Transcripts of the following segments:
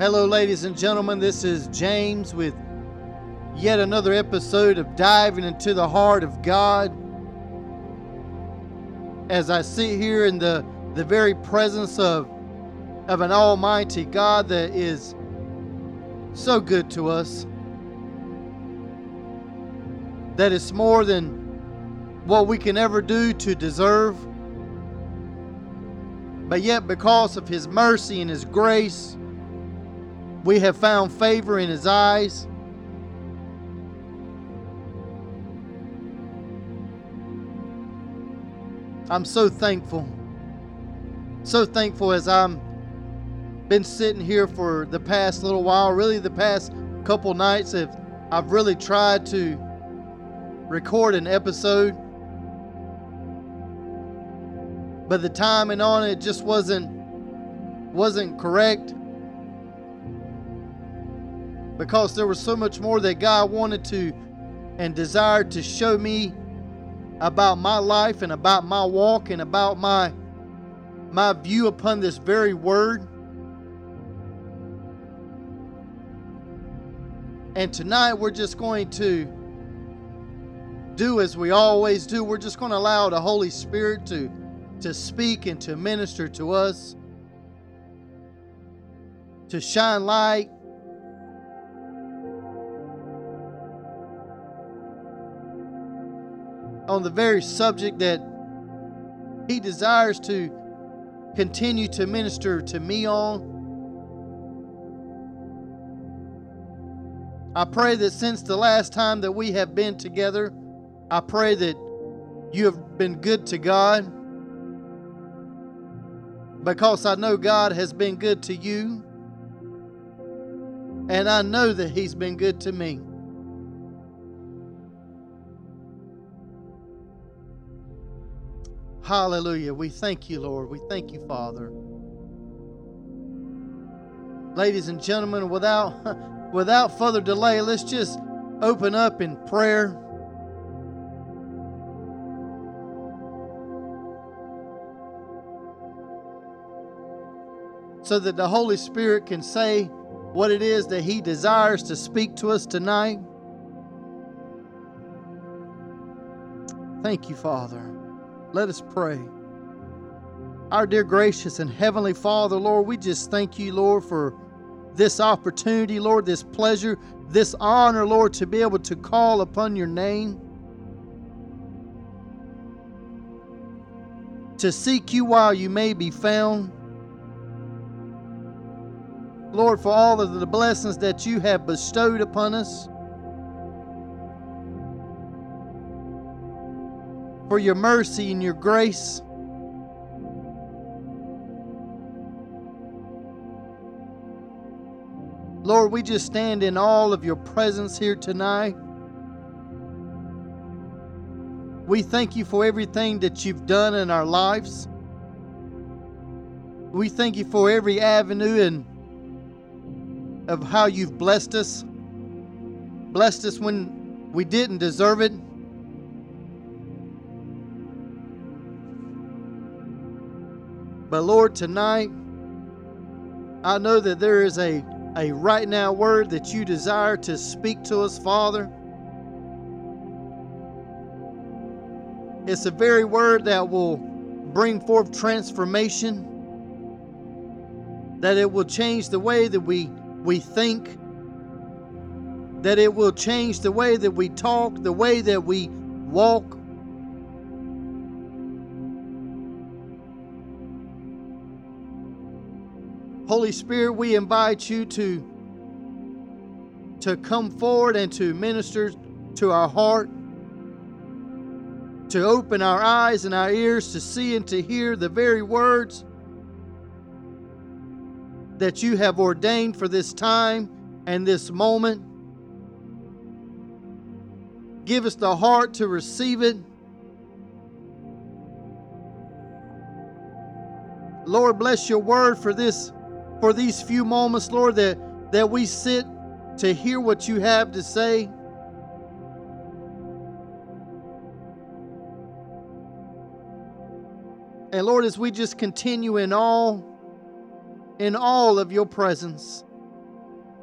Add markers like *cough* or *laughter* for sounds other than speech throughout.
Hello, ladies and gentlemen. This is James with yet another episode of Diving into the Heart of God. As I sit here in the, the very presence of, of an Almighty God that is so good to us, that it's more than what we can ever do to deserve. But yet, because of His mercy and His grace, we have found favor in His eyes. I'm so thankful. So thankful as I'm been sitting here for the past little while, really the past couple nights have I've really tried to record an episode. But the timing on it just wasn't wasn't correct because there was so much more that God wanted to and desired to show me about my life and about my walk and about my my view upon this very word. And tonight we're just going to do as we always do. We're just going to allow the Holy Spirit to to speak and to minister to us, to shine light on the very subject that He desires to continue to minister to me on. I pray that since the last time that we have been together, I pray that you have been good to God because I know God has been good to you, and I know that He's been good to me. Hallelujah. We thank you, Lord. We thank you, Father. Ladies and gentlemen, without *laughs* without further delay, let's just open up in prayer. So that the Holy Spirit can say what it is that He desires to speak to us tonight. Thank you, Father. Let us pray. Our dear gracious and heavenly Father, Lord, we just thank you, Lord, for this opportunity, Lord, this pleasure, this honor, Lord, to be able to call upon your name. To seek you while you may be found. Lord, for all of the blessings that you have bestowed upon us. For your mercy and your grace. Lord, we just stand in all of your presence here tonight. We thank you for everything that you've done in our lives. We thank you for every avenue and of how you've blessed us. Blessed us when we didn't deserve it. But Lord, tonight, I know that there is a, a right now word that you desire to speak to us, Father. It's a very word that will bring forth transformation, that it will change the way that we, we think, that it will change the way that we talk, the way that we walk. Holy Spirit, we invite you to, to come forward and to minister to our heart, to open our eyes and our ears to see and to hear the very words that you have ordained for this time and this moment. Give us the heart to receive it. Lord, bless your word for this for these few moments, Lord, that, that we sit to hear what you have to say. And Lord, as we just continue in all in all of your presence,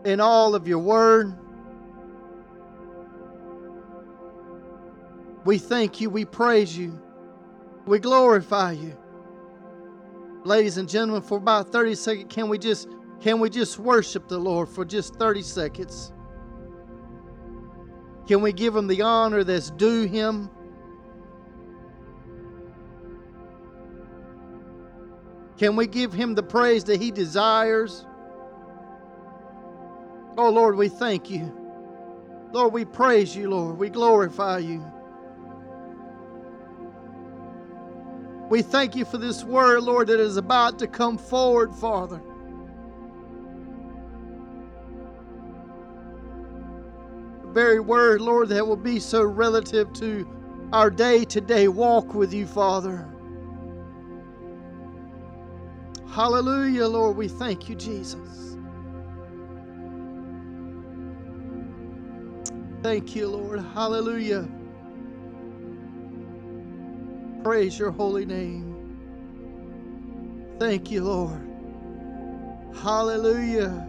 in all of your word. We thank you, we praise you, we glorify you. Ladies and gentlemen, for about 30 seconds, can we just can we just worship the Lord for just 30 seconds? Can we give him the honor that's due him? Can we give him the praise that he desires? Oh Lord, we thank you. Lord, we praise you, Lord. We glorify you. We thank you for this word, Lord, that is about to come forward, Father. The very word, Lord, that will be so relative to our day to day walk with you, Father. Hallelujah, Lord. We thank you, Jesus. Thank you, Lord. Hallelujah. Praise your holy name. Thank you, Lord. Hallelujah.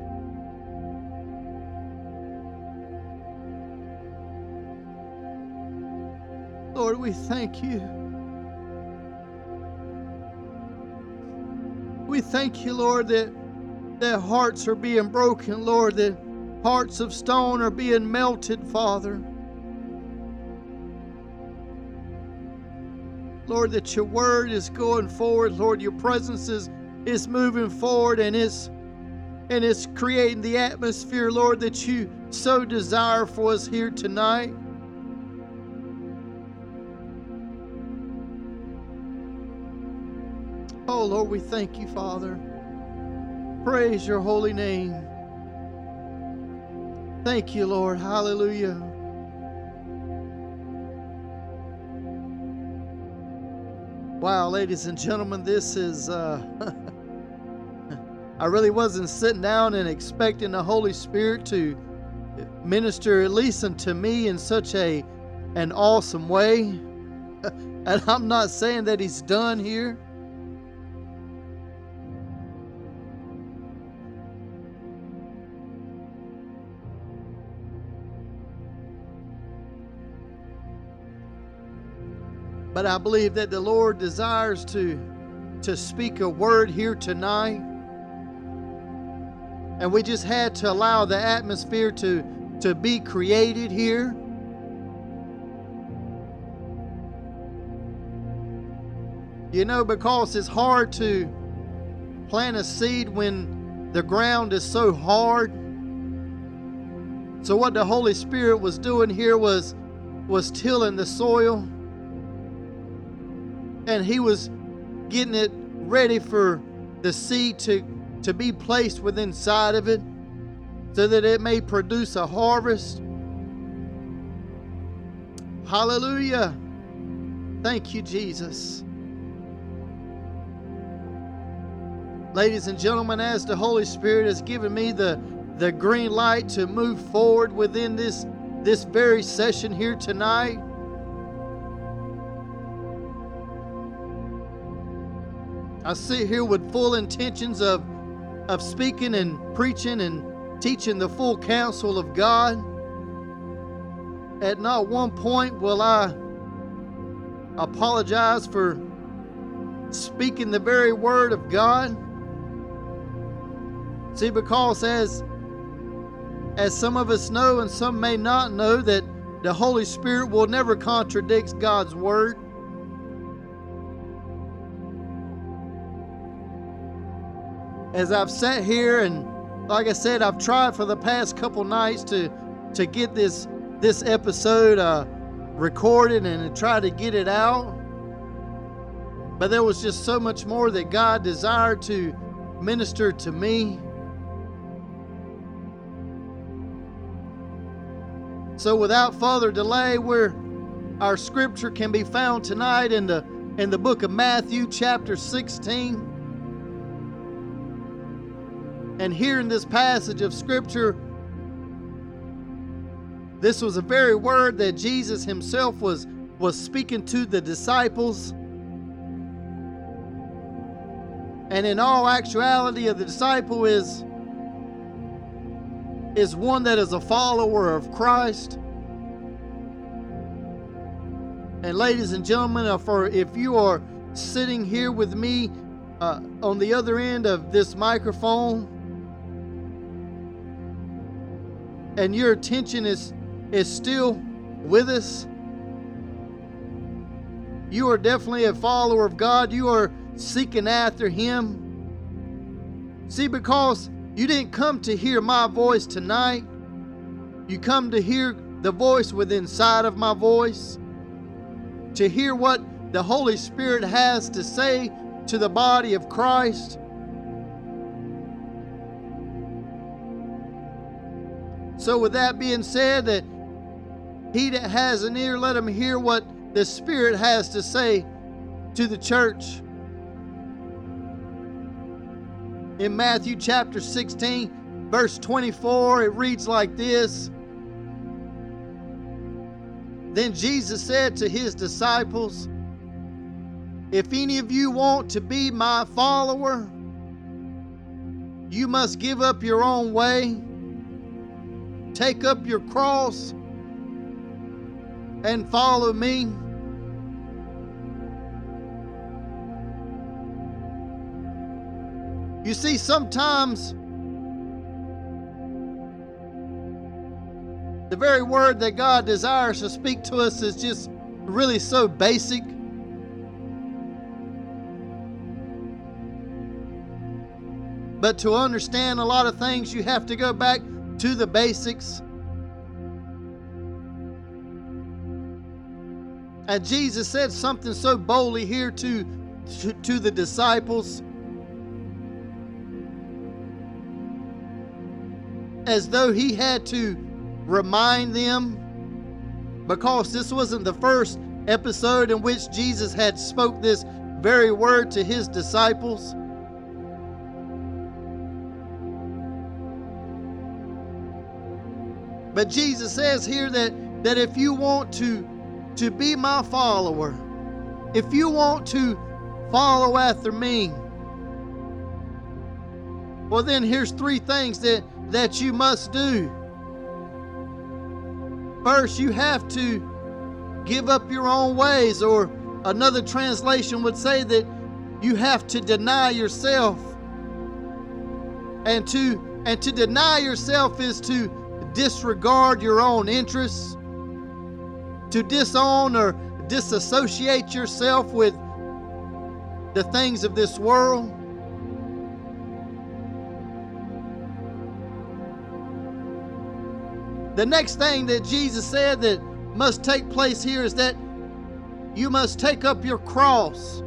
Lord, we thank you. We thank you, Lord, that, that hearts are being broken, Lord, that hearts of stone are being melted, Father. Lord, that your word is going forward. Lord, your presence is, is moving forward and it's and it's creating the atmosphere, Lord, that you so desire for us here tonight. Oh, Lord, we thank you, Father. Praise your holy name. Thank you, Lord. Hallelujah. Wow, ladies and gentlemen, this is. Uh, *laughs* I really wasn't sitting down and expecting the Holy Spirit to minister at least unto me in such a an awesome way. *laughs* and I'm not saying that He's done here. But I believe that the Lord desires to, to speak a word here tonight. And we just had to allow the atmosphere to, to be created here. You know, because it's hard to plant a seed when the ground is so hard. So what the Holy Spirit was doing here was was tilling the soil and he was getting it ready for the seed to, to be placed within side of it so that it may produce a harvest. Hallelujah. Thank you, Jesus. Ladies and gentlemen, as the Holy Spirit has given me the, the green light to move forward within this, this very session here tonight, I sit here with full intentions of, of speaking and preaching and teaching the full counsel of God. At not one point will I apologize for speaking the very word of God. See, because as as some of us know and some may not know that the Holy Spirit will never contradict God's word. As I've sat here and like I said, I've tried for the past couple nights to to get this this episode uh, recorded and try to get it out. But there was just so much more that God desired to minister to me. So without further delay, where our scripture can be found tonight in the in the book of Matthew chapter 16. And here in this passage of Scripture, this was a very word that Jesus himself was, was speaking to the disciples. And in all actuality, the disciple is is one that is a follower of Christ. And ladies and gentlemen, if you are sitting here with me uh, on the other end of this microphone, and your attention is is still with us, you are definitely a follower of God. You are seeking after Him. See, because you didn't come to hear my voice tonight, you come to hear the voice within inside of my voice, to hear what the Holy Spirit has to say to the body of Christ. So, with that being said, that he that has an ear, let him hear what the Spirit has to say to the church. In Matthew chapter 16, verse 24, it reads like this Then Jesus said to his disciples, If any of you want to be my follower, you must give up your own way, take up your cross, and follow me. You see, sometimes the very word that God desires to speak to us is just really so basic. But to understand a lot of things, you have to go back to the basics. And Jesus said something so boldly here to, to, to the disciples. as though he had to remind them because this wasn't the first episode in which Jesus had spoke this very word to his disciples. But Jesus says here that, that if you want to, to be my follower, if you want to follow after me, well, then here's three things that that you must do. First, you have to give up your own ways, or another translation would say that you have to deny yourself. And to and to deny yourself is to disregard your own interests, to disown or disassociate yourself with the things of this world. The next thing that Jesus said that must take place here is that you must take up your cross.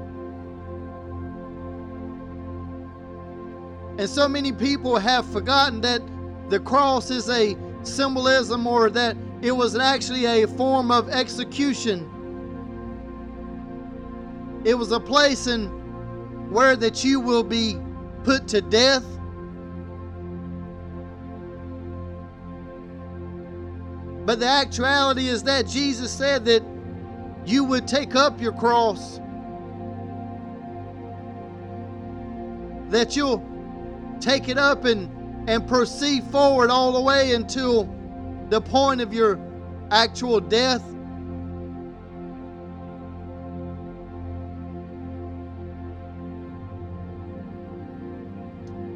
And so many people have forgotten that the cross is a symbolism or that it was actually a form of execution. It was a place in where that you will be put to death But the actuality is that Jesus said that you would take up your cross, that you'll take it up and, and proceed forward all the way until the point of your actual death.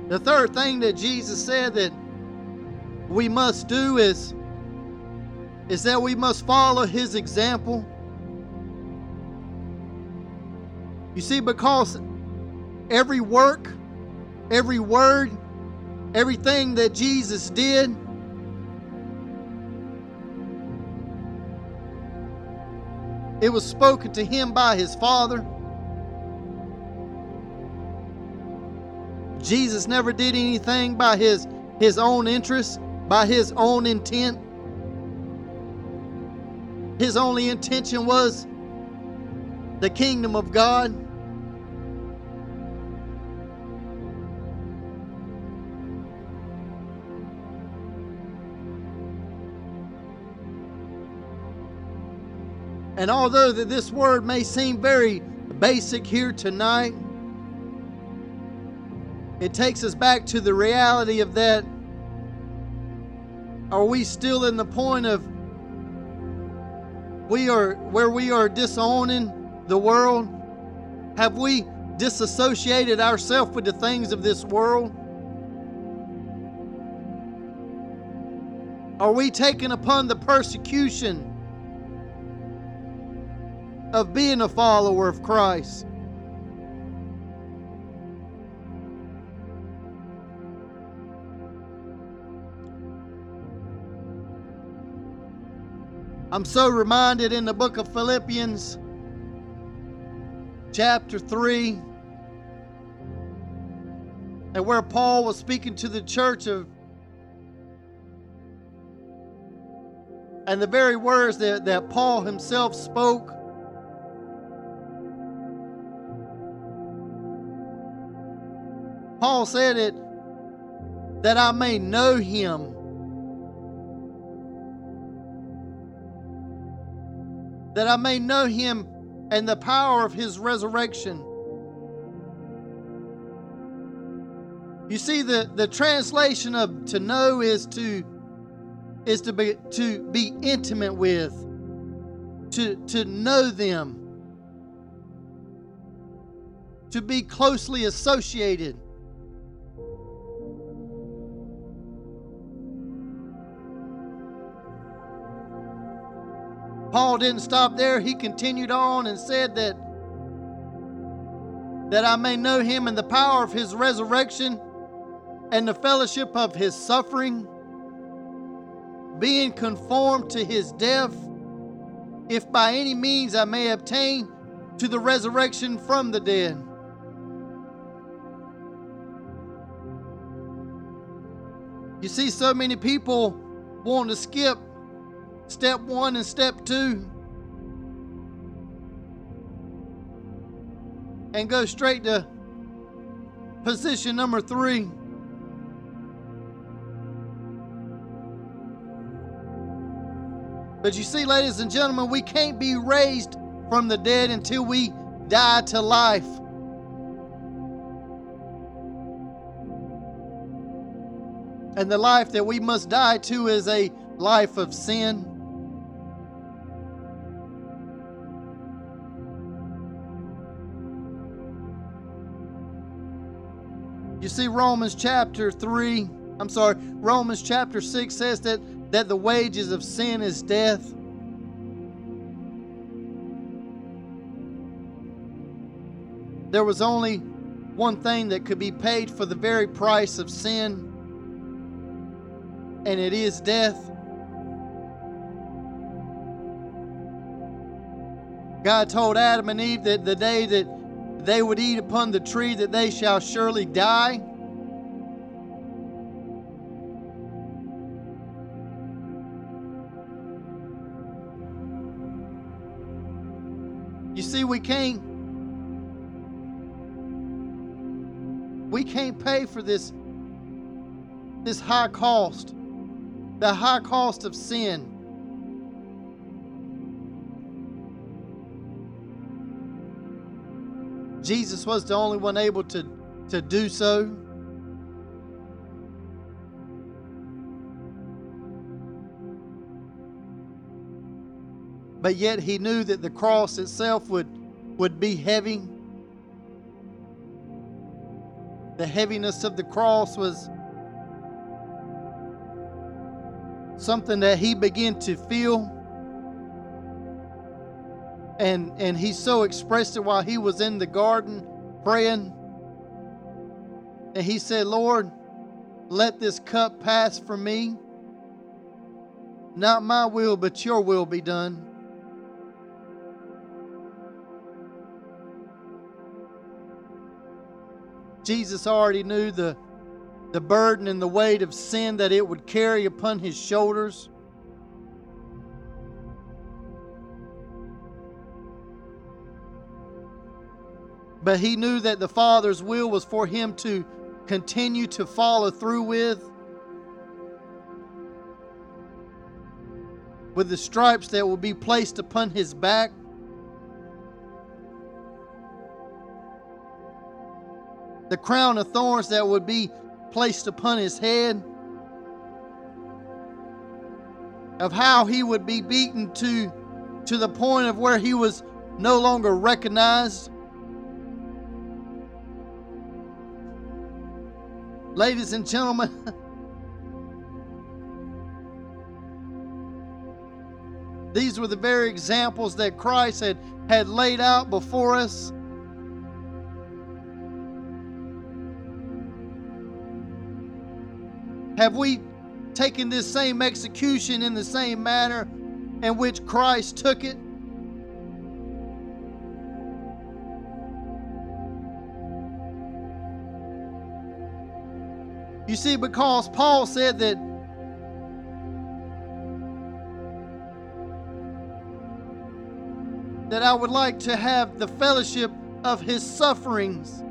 The third thing that Jesus said that we must do is is that we must follow his example. You see, because every work, every word, everything that Jesus did, it was spoken to him by his Father. Jesus never did anything by his, his own interest, by his own intent. His only intention was the kingdom of God. And although that this word may seem very basic here tonight, it takes us back to the reality of that Are we still in the point of we are where we are disowning the world? Have we disassociated ourselves with the things of this world? Are we taking upon the persecution of being a follower of Christ? I'm so reminded in the book of Philippians, chapter 3, and where Paul was speaking to the church of, and the very words that, that Paul himself spoke. Paul said it that I may know him that I may know him and the power of his resurrection. You see, the, the translation of to know is to is to be to be intimate with, to, to know them, to be closely associated. Paul didn't stop there. He continued on and said that that I may know him and the power of his resurrection and the fellowship of his suffering, being conformed to his death, if by any means I may obtain to the resurrection from the dead. You see, so many people want to skip step one and step two, and go straight to position number three. But you see, ladies and gentlemen, we can't be raised from the dead until we die to life. And the life that we must die to is a life of sin. You see, Romans chapter 3, I'm sorry, Romans chapter 6 says that, that the wages of sin is death. There was only one thing that could be paid for the very price of sin, and it is death. God told Adam and Eve that the day that they would eat upon the tree that they shall surely die. You see, we can't we can't pay for this this high cost, the high cost of sin. Jesus was the only one able to, to do so. But yet he knew that the cross itself would, would be heavy. The heaviness of the cross was something that he began to feel and and he so expressed it while he was in the garden praying. And he said lord let this cup pass from me. Not my will but your will be done. Jesus already knew the the burden and the weight of sin that it would carry upon his shoulders But he knew that the Father's will was for him to continue to follow through with. With the stripes that will be placed upon his back. The crown of thorns that would be placed upon his head. of how he would be beaten to, to the point of where he was no longer recognized. Ladies and gentlemen, *laughs* these were the very examples that Christ had, had laid out before us. Have we taken this same execution in the same manner in which Christ took it? You see, because Paul said that that I would like to have the fellowship of his sufferings.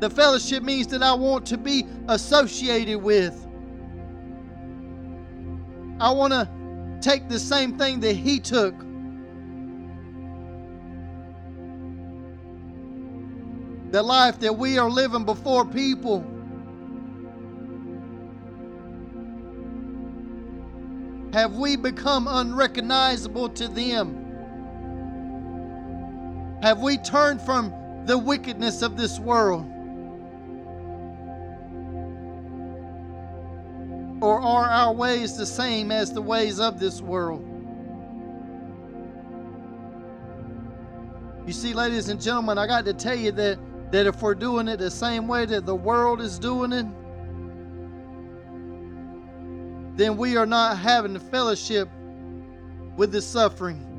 The fellowship means that I want to be associated with. I want to take the same thing that he took. The life that we are living before people. Have we become unrecognizable to them? Have we turned from the wickedness of this world? Or are our ways the same as the ways of this world? You see, ladies and gentlemen, I got to tell you that, that if we're doing it the same way that the world is doing it, then we are not having fellowship with the suffering.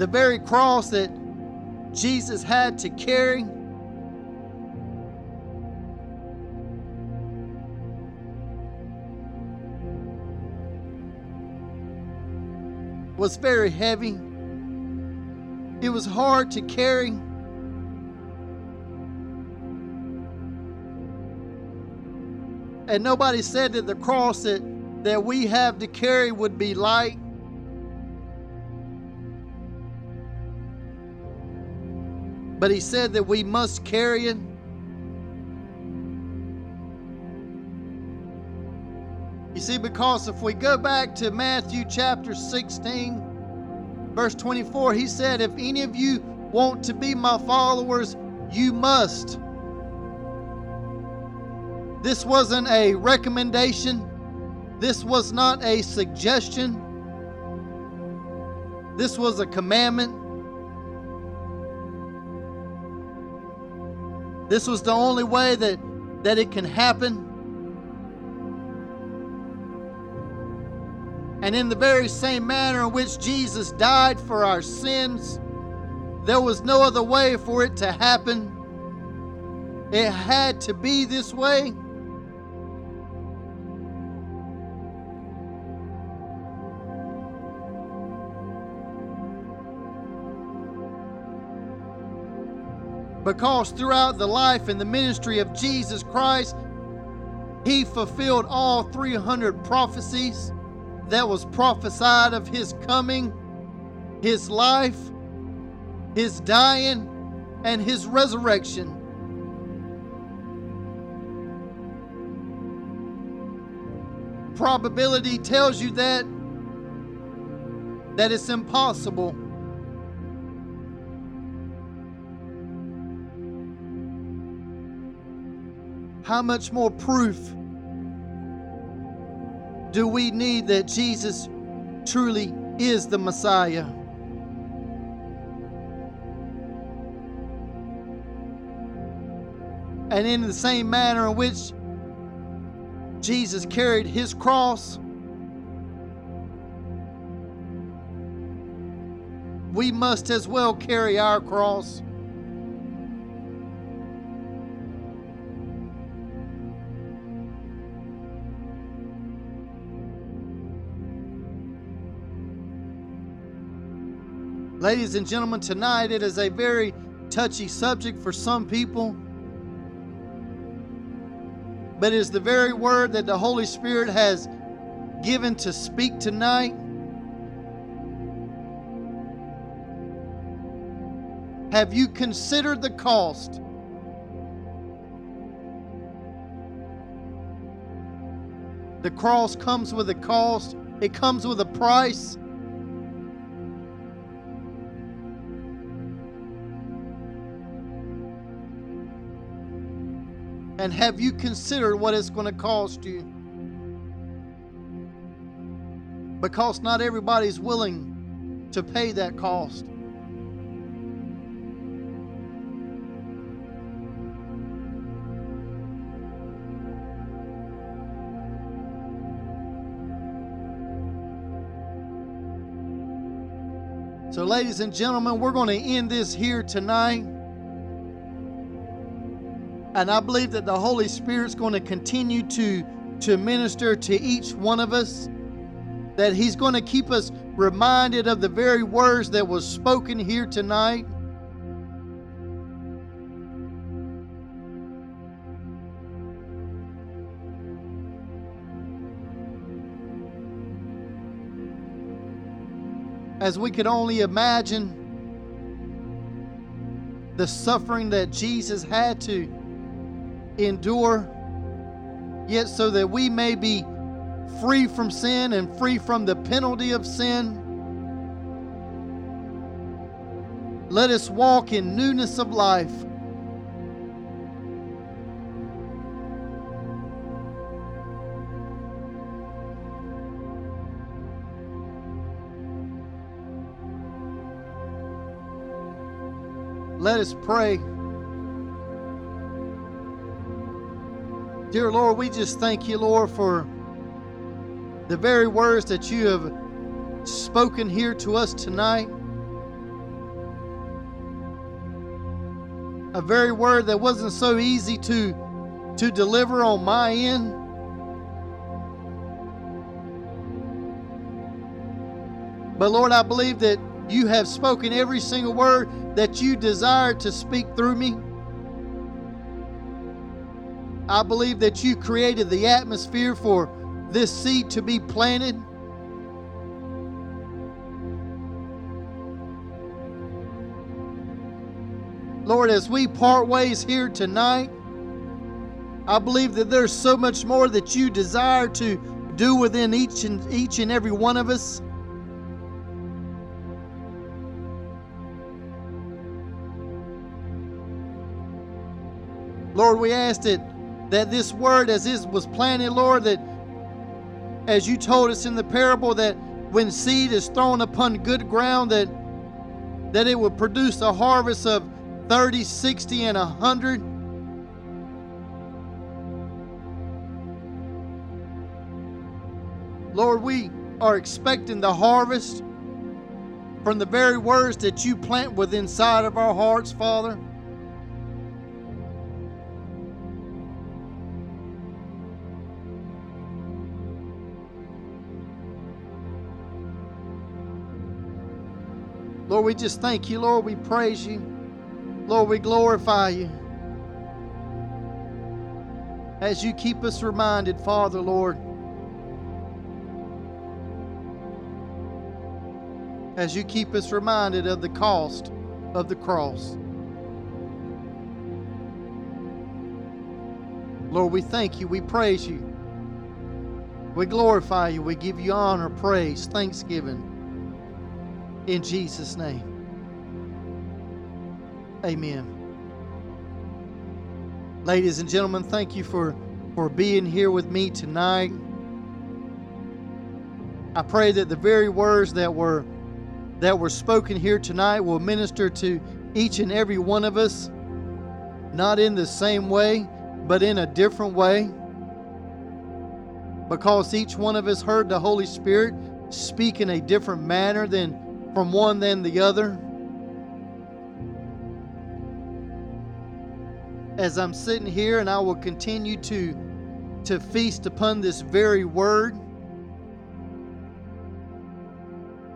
The very cross that Jesus had to carry. was very heavy. It was hard to carry. And nobody said that the cross that, that we have to carry would be light. But he said that we must carry it. You see, because if we go back to Matthew chapter 16, verse 24, he said, If any of you want to be my followers, you must. This wasn't a recommendation. This was not a suggestion. This was a commandment. This was the only way that, that it can happen. And in the very same manner in which Jesus died for our sins, there was no other way for it to happen. It had to be this way. Because throughout the life and the ministry of Jesus Christ, he fulfilled all 300 prophecies that was prophesied of his coming, his life, his dying, and his resurrection. Probability tells you that that it's impossible how much more proof do we need that Jesus truly is the Messiah? And in the same manner in which Jesus carried his cross, we must as well carry our cross. Ladies and gentlemen, tonight it is a very touchy subject for some people. but it is the very word that the Holy Spirit has given to speak tonight. Have you considered the cost? The cross comes with a cost, it comes with a price. And have you considered what it's going to cost you? Because not everybody's willing to pay that cost. So, ladies and gentlemen, we're going to end this here tonight. And I believe that the Holy Spirit's going to continue to, to minister to each one of us. That He's going to keep us reminded of the very words that was spoken here tonight. As we could only imagine the suffering that Jesus had to endure, yet so that we may be free from sin and free from the penalty of sin. Let us walk in newness of life. Let us pray. Dear Lord, we just thank you, Lord, for the very words that you have spoken here to us tonight. A very word that wasn't so easy to, to deliver on my end. But Lord, I believe that you have spoken every single word that you desire to speak through me. I believe that you created the atmosphere for this seed to be planted. Lord, as we part ways here tonight, I believe that there's so much more that you desire to do within each and each and every one of us. Lord, we ask that that this word, as it was planted, Lord, that as you told us in the parable, that when seed is thrown upon good ground, that that it would produce a harvest of 30, 60, and 100. Lord, we are expecting the harvest from the very words that you plant within inside of our hearts, Father. Lord, we just thank you. Lord, we praise you. Lord, we glorify you. As you keep us reminded, Father, Lord, as you keep us reminded of the cost of the cross. Lord, we thank you. We praise you. We glorify you. We give you honor, praise, thanksgiving. In Jesus' name. Amen. Ladies and gentlemen, thank you for, for being here with me tonight. I pray that the very words that were that were spoken here tonight will minister to each and every one of us, not in the same way, but in a different way. Because each one of us heard the Holy Spirit speak in a different manner than from one than the other. As I'm sitting here and I will continue to, to feast upon this very word,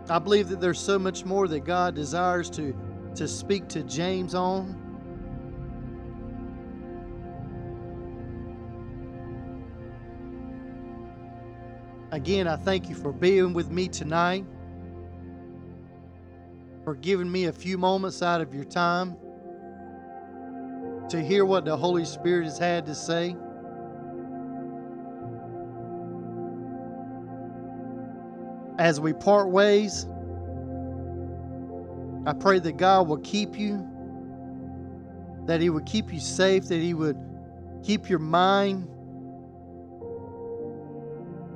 I believe that there's so much more that God desires to, to speak to James on. Again, I thank you for being with me tonight, for giving me a few moments out of your time to hear what the Holy Spirit has had to say. As we part ways, I pray that God will keep you, that He would keep you safe, that He would keep your mind,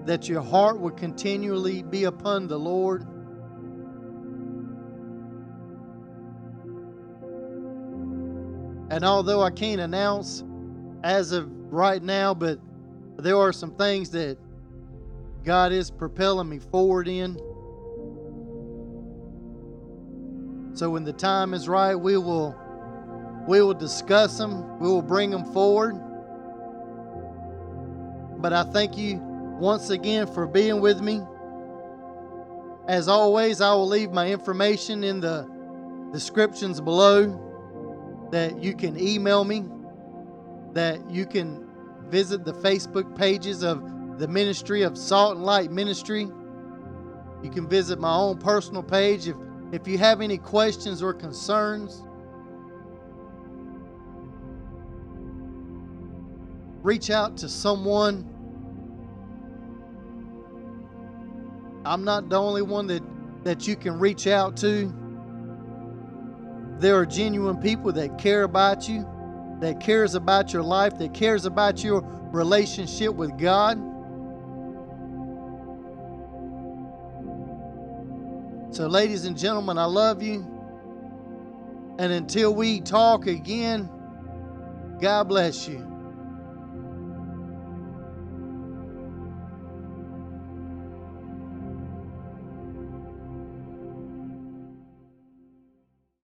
that your heart would continually be upon the Lord. And although I can't announce as of right now, but there are some things that God is propelling me forward in. So when the time is right, we will we will discuss them. We will bring them forward. But I thank you once again for being with me. As always, I will leave my information in the descriptions below that you can email me, that you can visit the Facebook pages of the ministry of Salt and Light Ministry. You can visit my own personal page if, if you have any questions or concerns. Reach out to someone. I'm not the only one that, that you can reach out to. There are genuine people that care about you, that cares about your life, that cares about your relationship with God. So, ladies and gentlemen, I love you. And until we talk again, God bless you.